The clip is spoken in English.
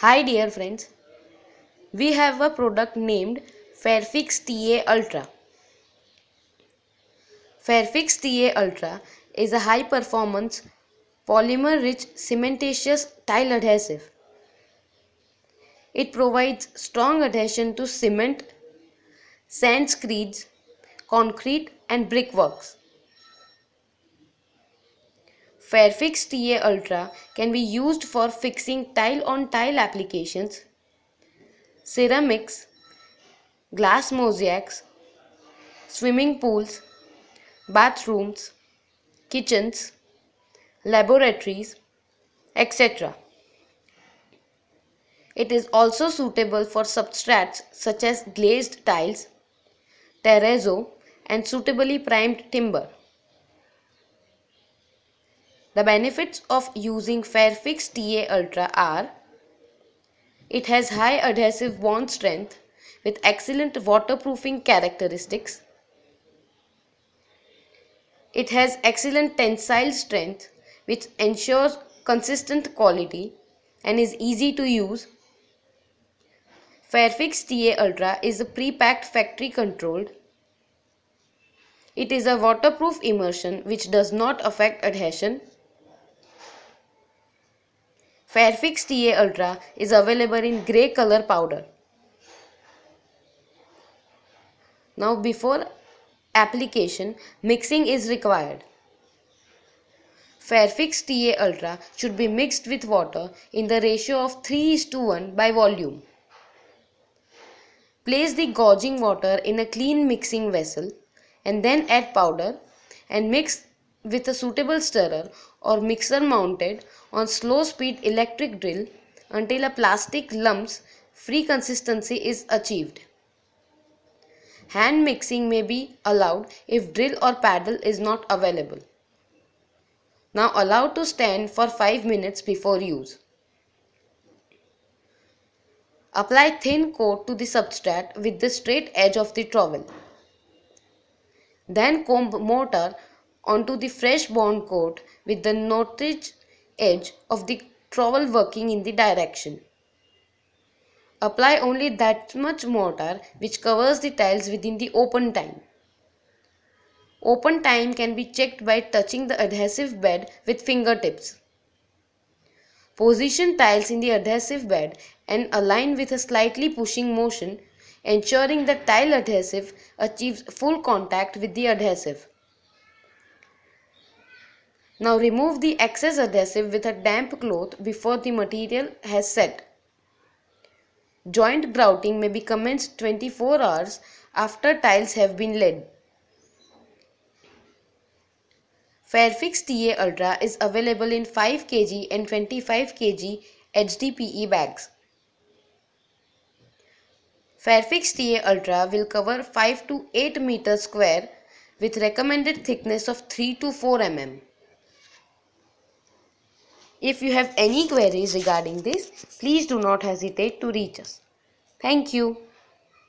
Hi dear friends, we have a product named Fairfix TA Ultra. Fairfix TA Ultra is a high performance polymer rich cementitious tile adhesive. It provides strong adhesion to cement, sand screeds, concrete and brickworks. Fairfix TA Ultra can be used for fixing tile on tile applications, ceramics, glass mosaics, swimming pools, bathrooms, kitchens, laboratories, etc. It is also suitable for substrates such as glazed tiles, terrazzo and suitably primed timber. The benefits of using Fairfix TA Ultra are It has high adhesive bond strength with excellent waterproofing characteristics. It has excellent tensile strength which ensures consistent quality and is easy to use. Fairfix TA Ultra is a pre-packed factory controlled. It is a waterproof immersion which does not affect adhesion. Fairfix TA Ultra is available in grey color powder. Now before application, mixing is required. Fairfix TA Ultra should be mixed with water in the ratio of 3 is to 1 by volume. Place the gauging water in a clean mixing vessel and then add powder and mix with a suitable stirrer or mixer mounted on slow speed electric drill until a plastic lumps free consistency is achieved. Hand mixing may be allowed if drill or paddle is not available. Now allow to stand for 5 minutes before use. Apply thin coat to the substrate with the straight edge of the trowel. Then comb mortar onto the fresh bond coat with the notched edge of the trowel working in the direction. Apply only that much mortar which covers the tiles within the open time. Open time can be checked by touching the adhesive bed with fingertips. Position tiles in the adhesive bed and align with a slightly pushing motion ensuring that tile adhesive achieves full contact with the adhesive. Now remove the excess adhesive with a damp cloth before the material has set. Joint grouting may be commenced 24 hours after tiles have been laid. Fairfix TA Ultra is available in 5 kg and 25 kg HDPE bags. Fairfix TA Ultra will cover 5 to 8 meters square with recommended thickness of 3 to 4 mm. If you have any queries regarding this, please do not hesitate to reach us. Thank you.